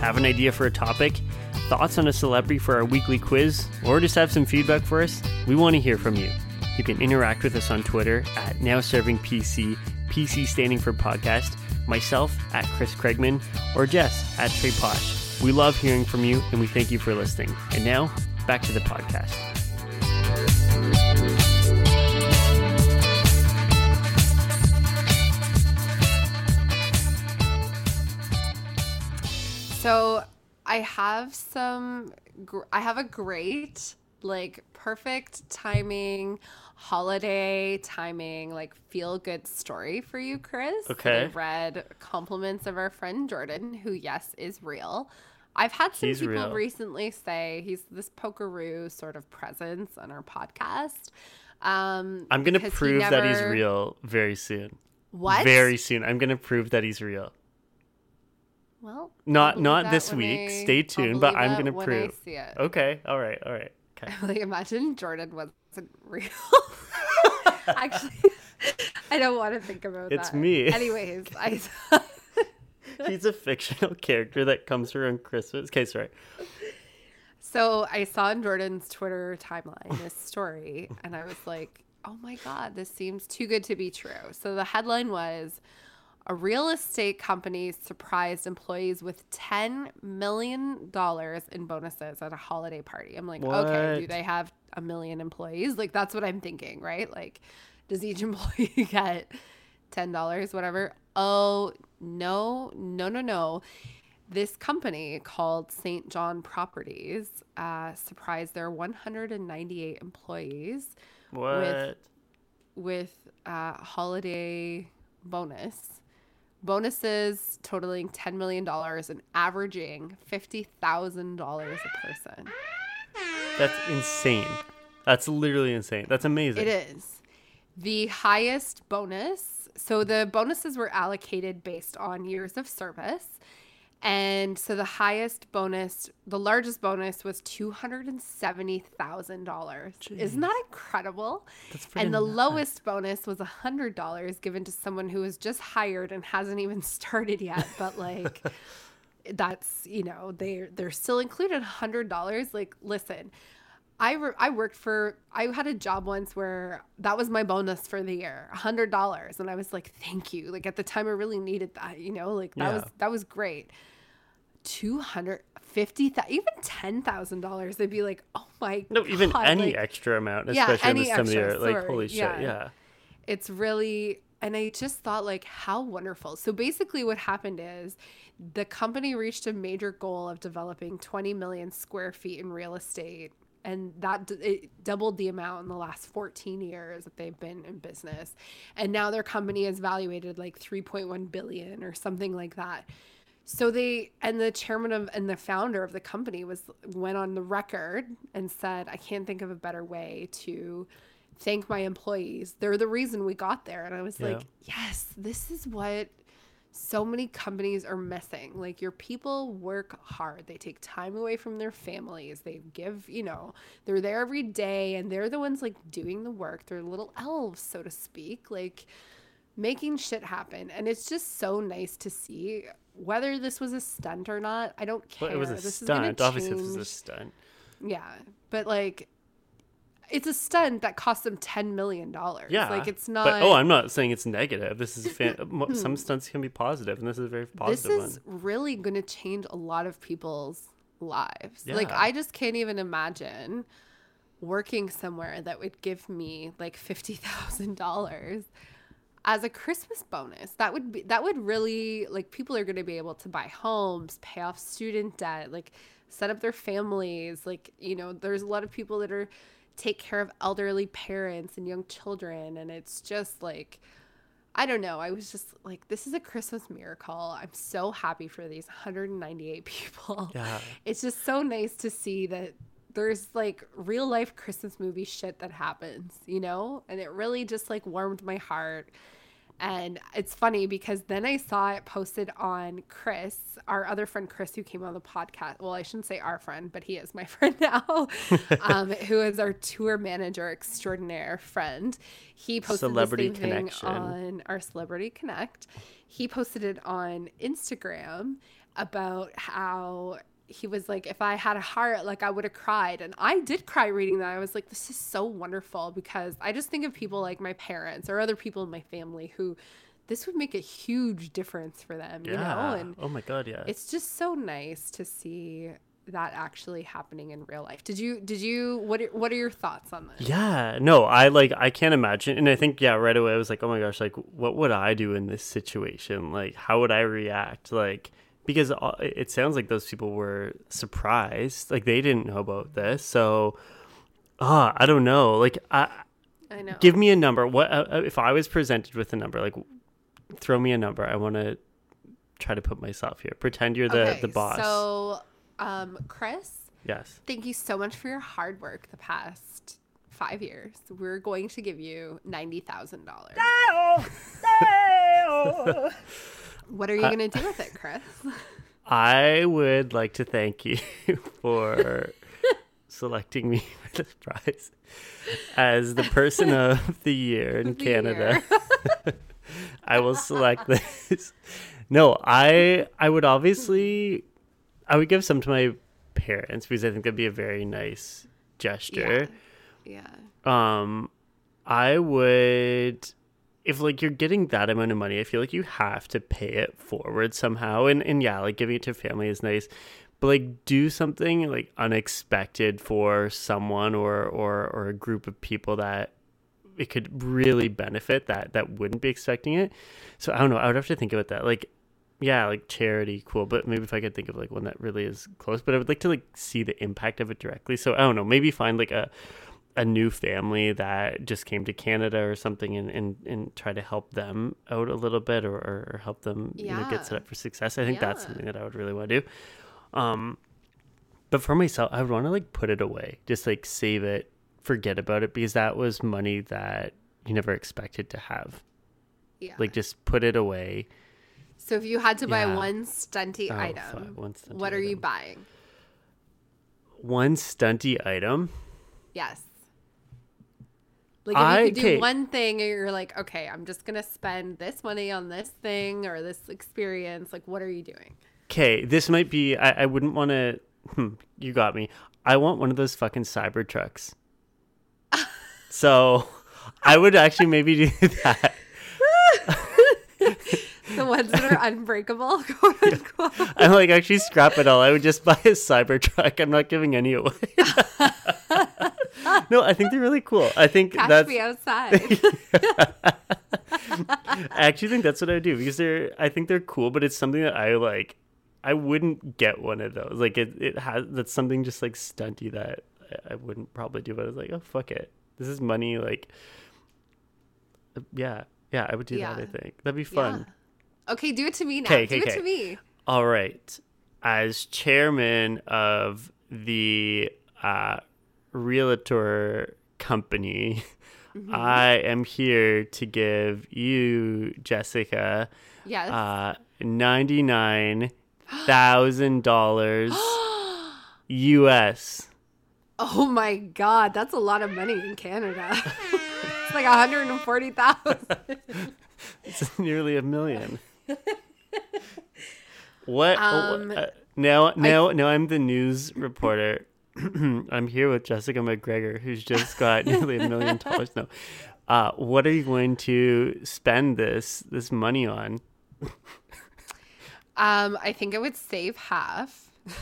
Have an idea for a topic? Thoughts on a celebrity for our weekly quiz? Or just have some feedback for us? We want to hear from you. You can interact with us on Twitter at Now Serving PC, PC standing for podcast, myself at Chris Craigman, or Jess at Trey Posh. We love hearing from you and we thank you for listening. And now, back to the podcast. So I have some. Gr- I have a great, like, perfect timing, holiday timing, like, feel good story for you, Chris. Okay. I read compliments of our friend Jordan, who, yes, is real. I've had some He's people real. recently say he's this pokeroo sort of presence on our podcast. Um, I'm going to because he prove that he's real very soon. What? Very soon. I'm going to prove that he's real. Well. Not- not this week. I- Stay tuned, but I'm gonna prove. I see it. Okay. All right. All right. Okay. like imagine Jordan wasn't real. Actually, I don't want to think about It's that. It's me. Anyways, I He's a fictional character that comes around Christmas. Okay, sorry. so I saw in Jordan's Twitter timeline this story, and I was like, "Oh my god, this seems too good to be true." So the headline was. A real estate company surprised employees with $10 million in bonuses at a holiday party. I'm like, okay, do they have a million employees? Like, that's what I'm thinking, right? Like, does each employee get $10, whatever? Oh, no, no, no, no. This company called St. John Properties uh, surprised their 198 employees What? with uh, holiday bonus. Bonuses totaling $10 million and averaging $50,000 a person. That's insane. That's literally insane. That's amazing. It is. The highest bonus, so the bonuses were allocated based on years of service. And so the highest bonus, the largest bonus was $270,000. Isn't that incredible? That's And the nuts. lowest bonus was $100 given to someone who was just hired and hasn't even started yet, but like that's, you know, they they're still included $100. Like listen, I re- I worked for I had a job once where that was my bonus for the year, hundred dollars, and I was like, thank you. Like at the time, I really needed that. You know, like that was that was great. Two hundred fifty thousand, even ten thousand dollars, they'd be like, oh my No, even any like, extra amount, Yeah, especially any this time of year. Like, sorry, holy shit. yeah. Yeah. it's really and i just thought like how wonderful so basically what happened is the company reached a major goal of developing 20 million square feet in real estate and that it doubled the amount in the last 14 years that they've been in business and now their company is valuated like 3.1 billion or something like that so they and the chairman of and the founder of the company was went on the record and said, I can't think of a better way to thank my employees. They're the reason we got there. And I was Yeah. like, yes, this is what so many companies are missing. Like your people work hard. They take time away from their families. They give, you know, they're there every day and they're the ones like doing the work. They're little elves, so to speak. Like making shit happen. And it's just so nice to see whether this was a stunt or not, I don't care. Well, it was a this stunt. Obviously, this was a stunt. Yeah, but like, it's a stunt that cost them ten million dollars. Yeah, like it's not. But oh, I'm not saying it's negative. This is fan- some stunts can be positive, and this is a very this is one. really going to change a lot of people's lives. Like I just can't even imagine working somewhere that would give me like fifty thousand dollars as a Christmas bonus. That would be that would really like people are going to be able to buy homes, pay off student debt, like set up their families. Like you know, there's a lot of people that are take care of elderly parents and young children, and it's just like. I don't know. I was just like, this is a Christmas miracle. I'm so happy for these 198 people. Yeah. It's just so nice to see that there's like real life Christmas movie shit that happens, you know? And it really just like warmed my heart. And it's funny because then I saw it posted on Chris, our other friend Chris, who came on the podcast. Well, I shouldn't say our friend, but he is my friend now, um, who is our tour manager extraordinaire friend. He posted Celebrity the same thing on our Celebrity Connect. He posted it on Instagram about how he was like, if I had a heart, like I would have cried. And I did cry reading that. I was like, this is so wonderful because I just think of people like my parents or other people in my family who this would make a huge difference for them, you know? And oh my god, yeah. it's just so nice to see that actually happening in real life. Did you, did you, what are, what are your thoughts on this? Yeah, no, I like I can't imagine, and I think yeah, right away I was like, oh my gosh, like what would I do in this situation? Like how would I react? Like because uh, it sounds like those people were surprised, like they didn't know about this, so ah, I don't know. Like I I know. give me a number. What uh, uh, if I was presented with a number? Like throw me a number. I want to try to put myself here. Pretend you're the the boss. So, um, Chris, yes. Thank you so much for your hard work the past five years. We're going to give you ninety thousand dollars. What are you going to do with it, Chris? I would like to thank you for selecting me for this prize as the person of the year in The Canada. I will select this. No, I I would obviously I would give some to my parents because I think that'd be a very nice gesture. Yeah. Um I would if like you're getting that amount of money, I feel like you have to pay it forward somehow. And and yeah, like giving it to family is nice. But like do something like unexpected for someone or or or a group of people that it could really benefit that that wouldn't be expecting it. So I don't know, I would have to think about that. Like yeah, like charity, cool. But maybe if I could think of like one that really is close. But I would like to like see the impact of it directly. So I don't know, maybe find like a a new family that just came to Canada or something and, and, and try to help them out a little bit or, or, help them you know, get set up for success. I think that's something that I would really want to do. Um, but for myself, I would want to like put it away, just like save it, forget about it, because that was money that you never expected to have. Yeah. Like just put it away. so if you had to buy Yeah. one stunty Oh, item, one stunty what are you buying? One stunty item. Yes. Like if you could do okay. one thing and you're like, okay, I'm just gonna spend this money on this thing or this experience, like what are you doing? Okay, this might be. I, I wouldn't want to. Hmm, you got me. I want one of those fucking cyber trucks. so, I would actually maybe do that. The ones that are unbreakable, quote unquote. I'm like actually scrap it all. I would just buy a cyber truck. I'm not giving any away. no, I think they're really cool. I think Catch that's. me outside. I actually think that's what I would do because they're. I think they're cool, but it's something that I like. I wouldn't get one of those. Like it, it has that's something just like stunty that I- wouldn't probably do. But I was like, oh fuck it, this is money. Like, uh, yeah, yeah, I would do that. I think that'd be fun. Yeah. Okay, do it to me now. do it to me. All right, as chairman of the uh, realtor company. Mm-hmm. I am here to give you, Jessica, Yes. uh, ninety nine thousand dollars US. oh my god, that's a lot of money in Canada. it's like 140,000. It's nearly a million. What? Um, uh, now, now, now I'm the news reporter. I'm here with Jessica McGregor, who's just got nearly a million dollars now. Uh, what are you going to spend this this money on? Um, I think I would save half.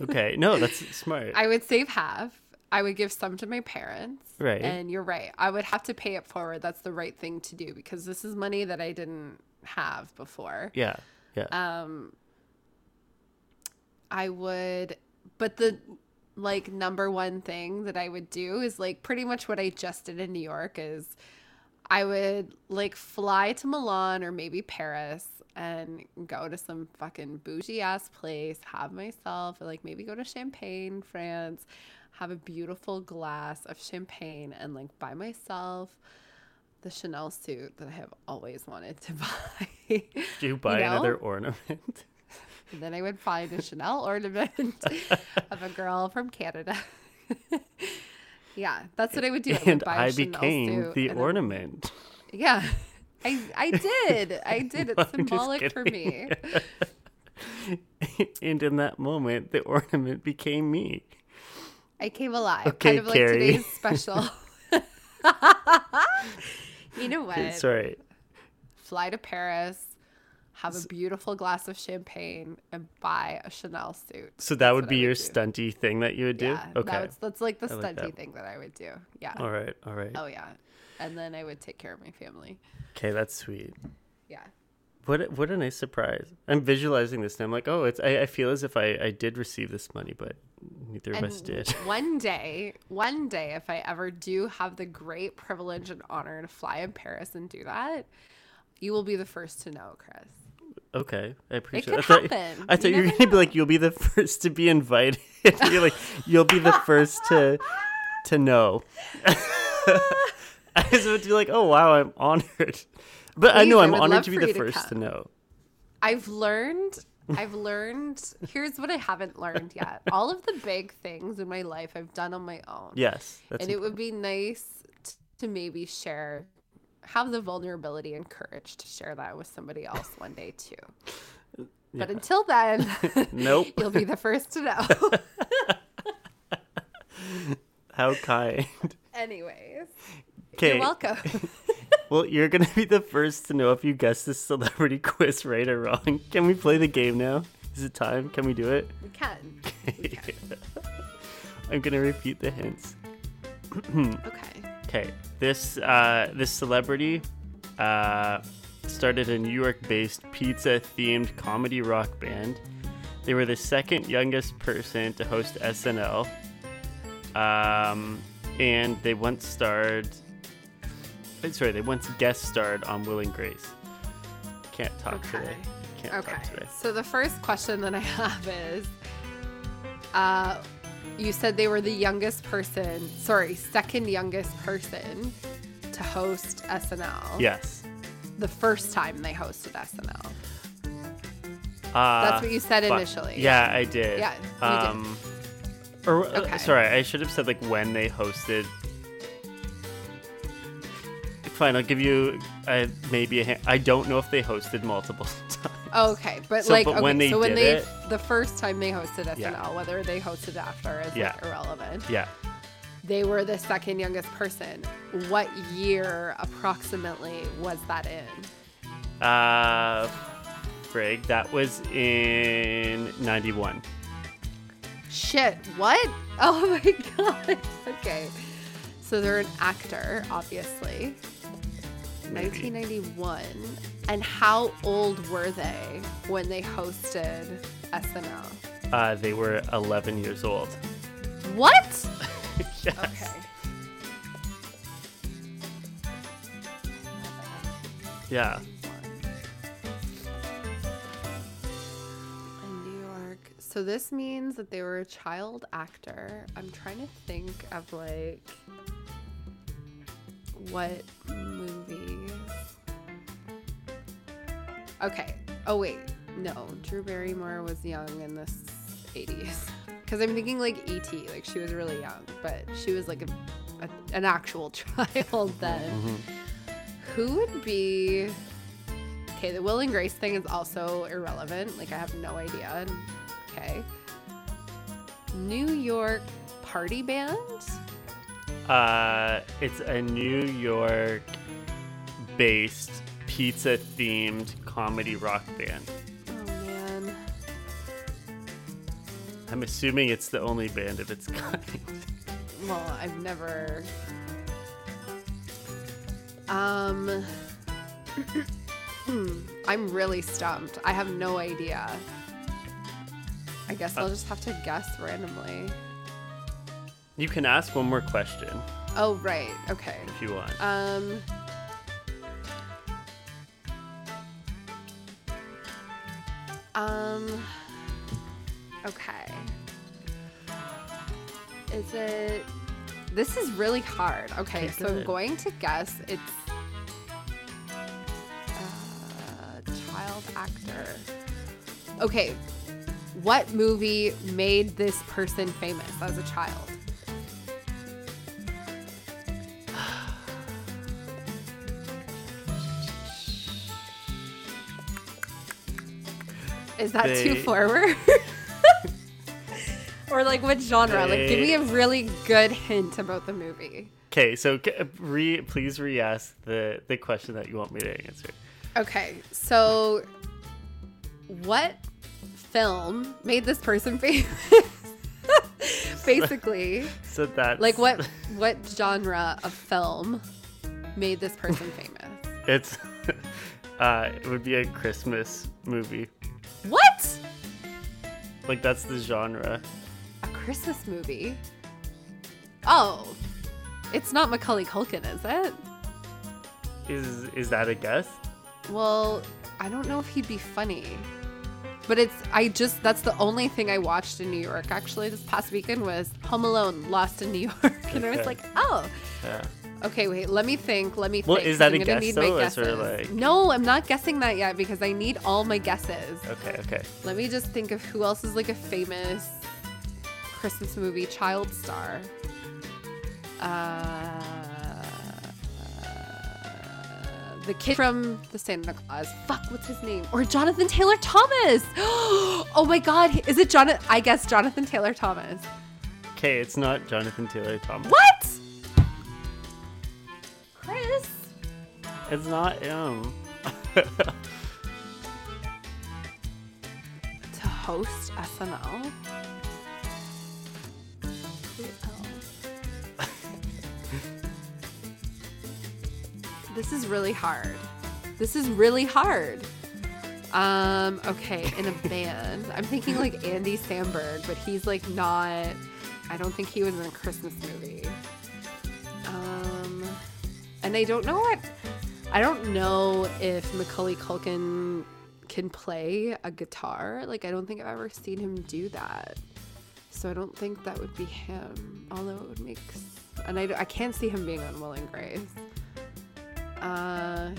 Okay, no, that's smart. I would save half. I would give some to my parents. Right. And you're right. I would have to pay it forward. That's the right thing to do because this is money that I didn't have before. yeah, yeah. Um I would but the like number one thing that I would do is like pretty much what I just did in New York is I would like fly to Milan or maybe Paris and go to some fucking bougie ass place, have myself, or like maybe go to Champagne, France, have a beautiful glass of champagne and like buy myself the Chanel suit that I have always wanted to buy. Do you buy know? another ornament? And then I would find a Chanel ornament of a girl from Canada. yeah, that's what I would do. I would and I became the then- ornament. yeah, I I did. I did. It's I'm symbolic for me. and in that moment, the ornament became me. I came alive. Okay, kind of like Carrie. today's special. you know what? Sorry. Fly to Paris, have a beautiful glass of champagne, and buy a Chanel suit. So that would be your do. stunty thing that you would do? Yeah, okay. that's that's like the I like stunty that. thing that I would do. Yeah. All right. All right. Oh yeah, and then I would take care of my family. Okay, that's sweet. Yeah. What a, what a nice surprise. I'm visualizing this and I'm like, oh, it's I, I feel as if I, I did receive this money, but neither of us did. one day, one day, if I ever do have the great privilege and honor to fly in Paris and do that, you will be the first to know, Chris. Okay, I appreciate It could I thought, happen. I You thought you were gonna be like, you'll be the first to be invited. You're like, you'll be the first to to know. I was about to be like, oh wow, I'm honored. But I know I I'm would honored to be the you to first to know. I've learned. I've learned. Here's what I haven't learned yet. All of the big things in my life I've done on my own. Yes, that's and it would be nice to maybe share, have the vulnerability and courage to share that with somebody else one day too. But until then, Nope. you'll be the first to know. how kind. Anyways, Okay. you're welcome. Well, you're gonna be the first to know if you guess this celebrity quiz right or wrong. Can we play the game now? Is it time? Can we do it? we can. We can. I'm gonna repeat the hints. Okay. Okay, this uh, this celebrity uh, started a New York-based pizza-themed comedy rock band. They were the second youngest person to host SNL, um, and they once starred. Sorry, they once guest starred on Will and Grace. Can't talk Okay. today. Can't Okay. talk today. So the first question that I have is uh you said they were the youngest person, sorry, second youngest person to host SNL. Yes. The first time they hosted SNL. Uh, That's what you said fu- initially. Yeah, I did. Yeah, you did. um, Or uh, Okay. sorry, I should have said like when they hosted. Fine, I'll give you uh, maybe a hint. I don't know if they hosted multiple times. Okay, but So, like but okay, when they so when they it- the first time they hosted SNL, Yeah. whether they hosted after is Yeah. like irrelevant. Yeah. They were the second youngest person. What year approximately was that in? Uh, Frig, that was in 91. Shit, what? Oh my god. Okay. So they're an actor, obviously. Maybe. 1991. And how old were they when they hosted SNL? Uh, they were 11 years old. What? yes. Okay. Yeah. In New York. So this means that they were a child actor. I'm trying to think of like what movies. Okay. Oh wait, no. Drew Barrymore was young in the 80s. Because I'm thinking like E.T. Like she was really young, but she was like a, a, an actual child then. Who would be? Okay, the Will and Grace thing is also irrelevant. Like, I have no idea. Okay. New York party band? Uh, it's a New York based pizza themed comedy rock band. Oh, man. I'm assuming it's the only band of its kind. Well, I've never. Um. I'm really stumped. I have no idea. I guess I'll just have to guess randomly. You can ask one more question Oh, right. Okay. if you want. Um. Um. Okay. Is it? This is really hard. Okay, Okay, so I'm going to guess it's uh, child actor. Okay, what movie made this person famous as a child? Is that too forward? or like what genre? Like, give me a really good hint about the movie. Okay, so re, please re-ask the the question that you want me to answer. Okay, so what film made this person famous? Basically, So that like what what genre of film made this person famous? It's uh, it would be a Christmas movie. What? Like that's the genre. A Christmas movie? Oh, it's not Macaulay Culkin, is it? Is is that a guess? Well, I don't know if he'd be funny. But it's I just that's the only thing I watched in New York actually this past weekend was Home Alone Lost in New York. And I was like, "Oh, Yeah. Okay, wait, let me think. Let me Well, think. is 'cause that I'm a guess, though, my or sort of guesses. like- No, I'm not guessing that yet because I need all my guesses. Okay. Okay. Let me just think of who else is like a famous Christmas movie child star. Uh, the kid from the Santa Claus. Fuck, what's his name? Or Jonathan Taylor Thomas. oh my God, is it Jonathan? I guess Jonathan Taylor Thomas. Okay, it's not Jonathan Taylor Thomas. What? Chris. It's not him. to host SNL. This is really hard. This is really hard. Um, okay, in a band. I'm thinking like Andy Samberg, but he's like not I don't think he was in a Christmas movie. Um and I don't know what I don't know if Macaulay Culkin can play a guitar. Like, I don't think I've ever seen him do that. So I don't think that would be him. Although it would make and I, I can't see him being on Will and Grace. Uh,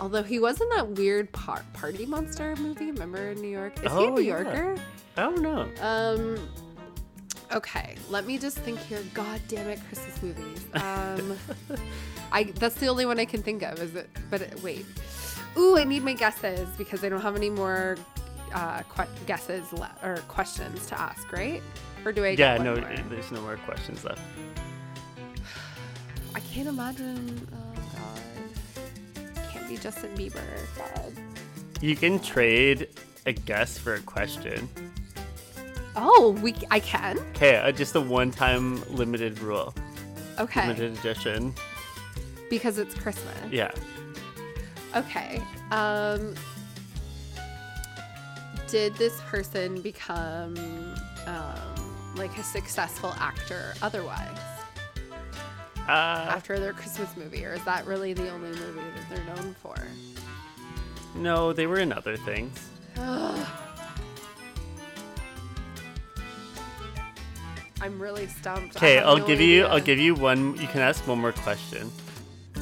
although he was in that weird par- Party Monster movie. Remember in New York? Is he a Oh, New yeah. Yorker? I don't know. Um. Okay, let me just think here. God damn it, Christmas movies. Um, I that's the only one I can think of. Is it? But it, wait. Ooh, I need my guesses because I don't have any more uh, que- guesses le- or questions to ask. Right? Or do I? Yeah. No. more? There's no more questions left. I can't imagine. Oh God. Can't be Justin Bieber. God. You can trade a guess for a question. Oh, we. I can. Okay, uh, just a one-time limited rule, Okay. limited edition. Because it's Christmas. Yeah. Okay. Um did this person become um like a successful actor otherwise Uh, after their Christmas movie or is that really the only movie that they're known for? no, they were in other things. I'm really stumped. Okay, I'll no give you. I'll give you one. You can ask one more question.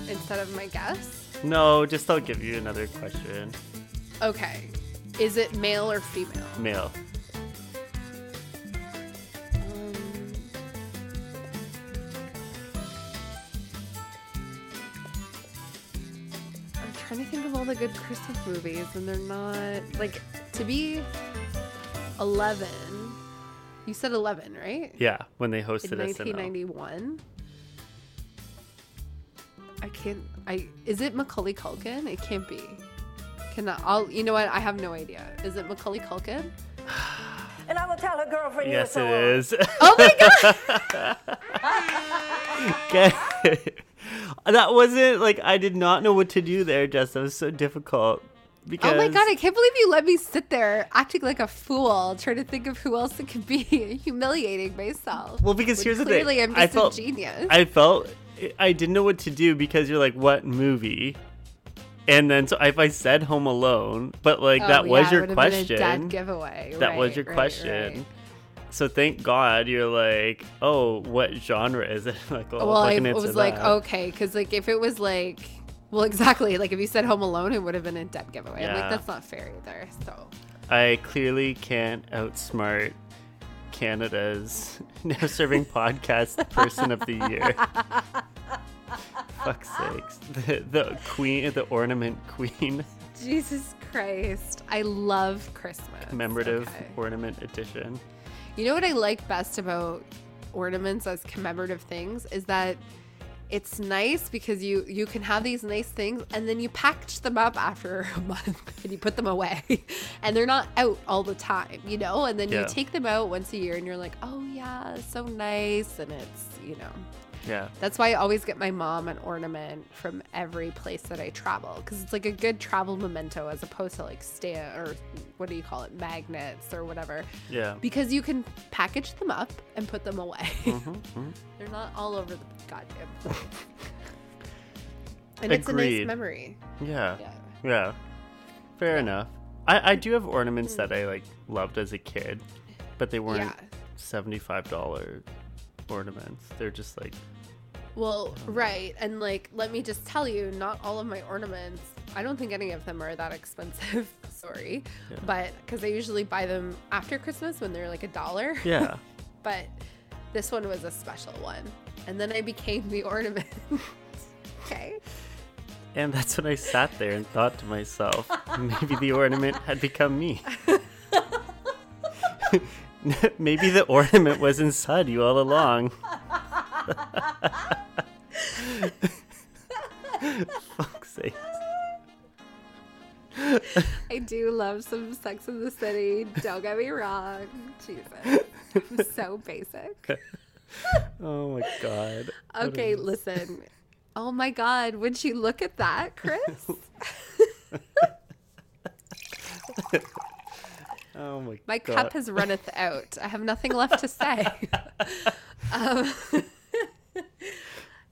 instead of my guess. No, just I'll give you another question. Okay. Is it male or female? Male. Um, I'm trying to think of all the good Christmas movies, and they're not like to be eleven. You said eleven, right? Yeah, when they In hosted nineteen SNL. ninety one. I can't. I is it Macaulay Culkin? It can't be. Can I, I'll. You know what? I have no idea. Is it Macaulay Culkin? And I will tell her girlfriend Yes, you're it so is. Oh my god! Okay. that wasn't like I did not know what to do there, Jess. That was so difficult. Because Oh my god! I can't believe you let me sit there acting like a fool, trying to think of who else it could be, humiliating myself. Well, because here's the clearly thing. I'm I felt a genius. I felt I didn't know what to do because you're like, what movie? And then so if I said Home Alone, but like Oh, that yeah, was your would've been a question. dead giveaway. that was your right, question. right. So thank God you're like, oh, what genre is it? like, well, well, I I can answer was like, okay, because like if it was like, well, exactly, like if you said Home Alone, it would have been a dead giveaway. Yeah. like, that's not fair either. So I clearly can't outsmart Canada's now serving podcast person of the year. Fuck's sakes. The, the queen, the ornament queen, Jesus Christ, I love Christmas. commemorative Okay. ornament edition. You know what I like best about ornaments as commemorative things is that it's nice because you you can have these nice things and then you package them up after a month and you put them away. And they're not out all the time you know? And then Yeah. you take them out once a year and you're like oh yeah so nice. And it's you know Yeah. that's why I always get my mom an ornament from every place that I travel because it's like a good travel memento as opposed to like stand or what do you call it magnets or whatever Yeah. because you can package them up and put them away. Mm-hmm, They're not all over the goddamn place. and it's a nice memory. Yeah. Yeah. Yeah. Fair enough. I, I do have ornaments that I like loved as a kid, but they weren't Yeah. seventy-five dollar ornaments. They're just like Well, right. And like, let me just tell you, not all of my ornaments, I don't think any of them are that expensive. Sorry. Yeah. But because I usually buy them after Christmas when they're like a dollar. yeah. But this one was a special one. And then I became the ornament. okay. And that's when I sat there and thought to myself, maybe the ornament had become me. maybe the ornament was inside you all along. Fuck's sake. I do love some Sex in the City. Don't get me wrong. Jesus. I'm so basic. Oh my god. Okay, is- listen. Oh my God. Would you look at that, Chris? Oh my, god. My god. cup has runneth out. I have nothing left to say. um,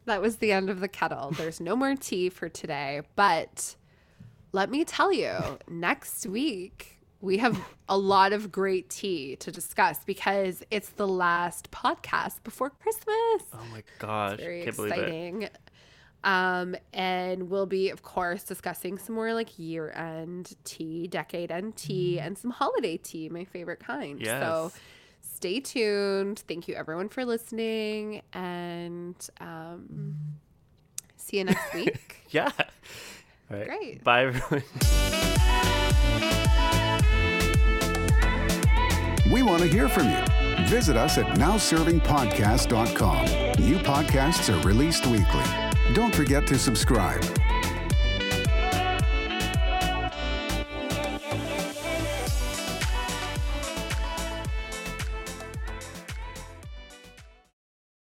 that was the end of the kettle. There's no more tea for today. But let me tell you, next week we have a lot of great tea to discuss because it's the last podcast before Christmas. Oh my gosh. It's Very Can't believe it. exciting. Um, and we'll be, of course, discussing some more like year end tea, decade end tea, and some holiday tea, my favorite kind. So Yes. Stay tuned. Thank you, everyone, for listening. And um, see you next week. Yeah. All right. Great. Bye everyone. We want to hear from you. Visit us at nowservingpodcast.com. New podcasts are released weekly. Don't forget to subscribe.